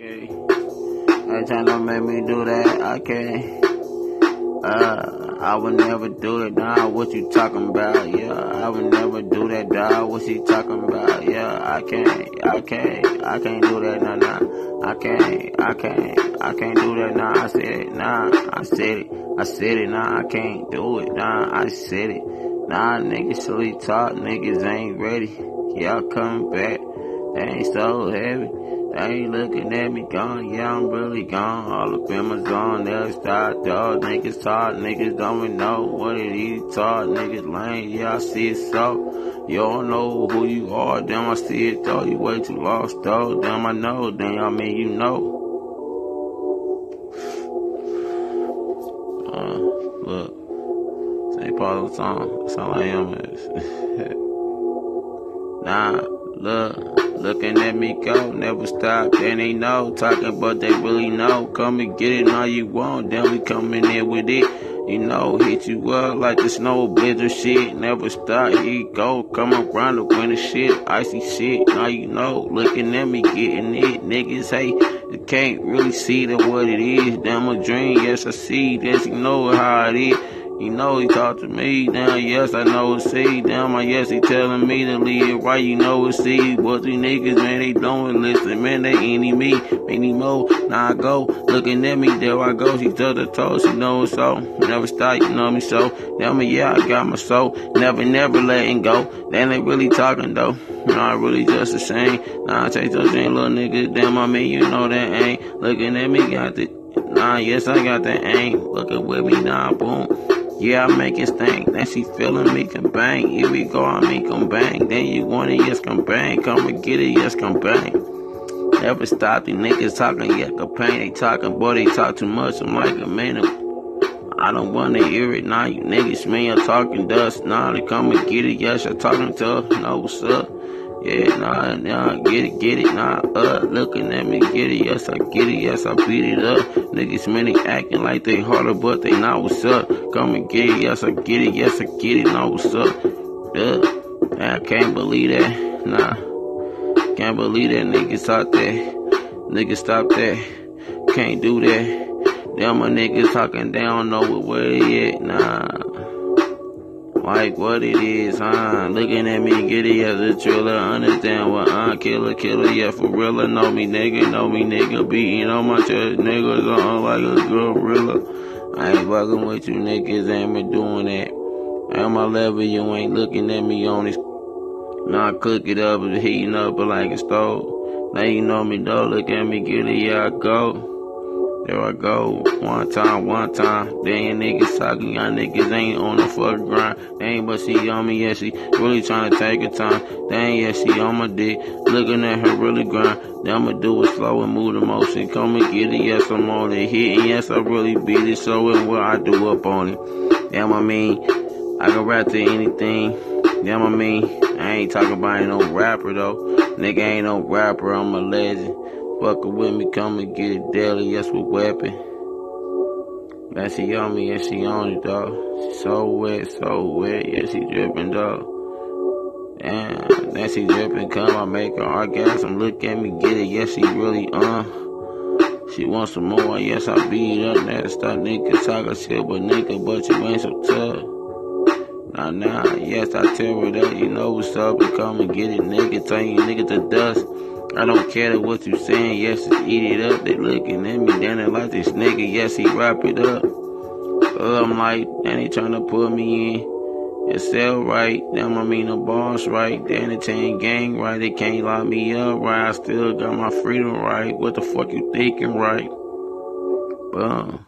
Okay. Every time don't make me do that, I can't. Uh, I would never do it, nah, what you talking about? Yeah, I would never do that, dog, what you talking about? Yeah, I can't, I can't, I can't do that, nah, nah. I can't, I can't, I can't do that, nah, I said it, nah, I said it, I said it, nah, I can't do it, nah, I said it. Nah, niggas sleep talk, niggas ain't ready. Y'all coming back, they ain't so heavy. They ain't looking at me gone, yeah, I'm really gone. All up in my zone, they'll start, dog. Niggas talk, niggas don't even know what it is. Talk, niggas lame, yeah, I see it so. You don't know who you are, damn, I see it though. You way too lost though, damn, I know, damn, I mean, you know. Uh, look, St. Paul song, that's all I am is. nah, look. Looking at me go, never stop, and they know. Talking, but they really know. Come and get it all you want, then we come in with it. You know, hit you up like the snow blizzard shit. Never stop, here you go. Come around the winter shit, icy shit. Now you know, looking at me getting it. Niggas, hey, you can't really see that what it is. Damn a dream, yes I see. This you know how it is. You know he talk to me, damn yes I know it's C, damn I yes he telling me to leave. Right, you know it's C. What these niggas man they doing, listen man they any me, any more, now I go, looking at me, there I go, she touch the toe, she know it's so, never stop, you know me so, damn yeah I got my soul, never never letting go, they ain't really talking though, nah I really just the same, nah I take those ain't little niggas, damn I mean you know that ain't, looking at me got the, nah yes I got that aim, looking with me, nah boom. Yeah, I make it stink. Then she feeling me can bang. Here we go, I make them bang. Then you want it, yes, come bang. Come and get it, yes, come bang. Never stop, these niggas talking, yeah, complain. They talking, boy, they talk too much. I'm like a man. I don't wanna hear it now. You niggas, man, you're talking dust. Nah, they come and get it, yes, you're talking tough. Know what's up? Yeah, nah, nah, get it, get it, nah, uh, looking at me, get it, yes, I get it, yes, I beat it up. Niggas, many acting like they harder, but they not what's up. Come and get it, yes, I get it, yes, I get it, know what's up. Duh, I can't believe that, nah, can't believe that niggas out there. Niggas stop that, can't do that. Them my niggas talking, they don't know what they at, nah like what it is, huh? Looking at me, giddy as a thriller, understand what I'm killer, killer, yeah, for real, know me, nigga, know me, nigga, beating on my chest, niggas on like a gorilla. I ain't fucking with you niggas, ain't been doing that. At my level, you ain't looking at me on this. Now I cook it up, heating up but like a stove. Now you know me, though, look at me, giddy, yeah, I go. There I go. One time, one time. They ain't niggas talking. Y'all niggas ain't on the fucking grind. They ain't but she on me. Yeah, she really trying to take her time. They ain't, yeah, she on my dick. Looking at her really grind. Then I'ma do it slow and move the motion. Come and get it. Yes, I'm on it. Hit and yes, I really beat it. So and what I do up on it. Damn, I mean, I can rap to anything. Damn, I mean, I ain't talking about no rapper though. Nigga ain't no rapper. I'm a legend. Fuckin' with me, come and get it daily, yes, with weapon. Man, she on me, yes, she on it, dog. She so wet, so wet, yes, she drippin', dog. Damn, then she drippin', come, I make her orgasm, look at me, get it, yes, she really. Uh. She wants some more, yes, I beat up, now stop nigga talking shit, but nigga, but you ain't so tough. Nah, nah, yes, I tell her that, you know what's up, and come and get it, nigga, turn you nigga to dust. I don't care what you saying, yes, it's eat it up. They looking at me, they like this nigga, yes, he wrap it up. Uh, I'm like, then they trying to put me in and sell right. Damn, I mean the boss right. The entertain gang right. They can't lock me up right. I still got my freedom right. What the fuck you thinking right? Boom.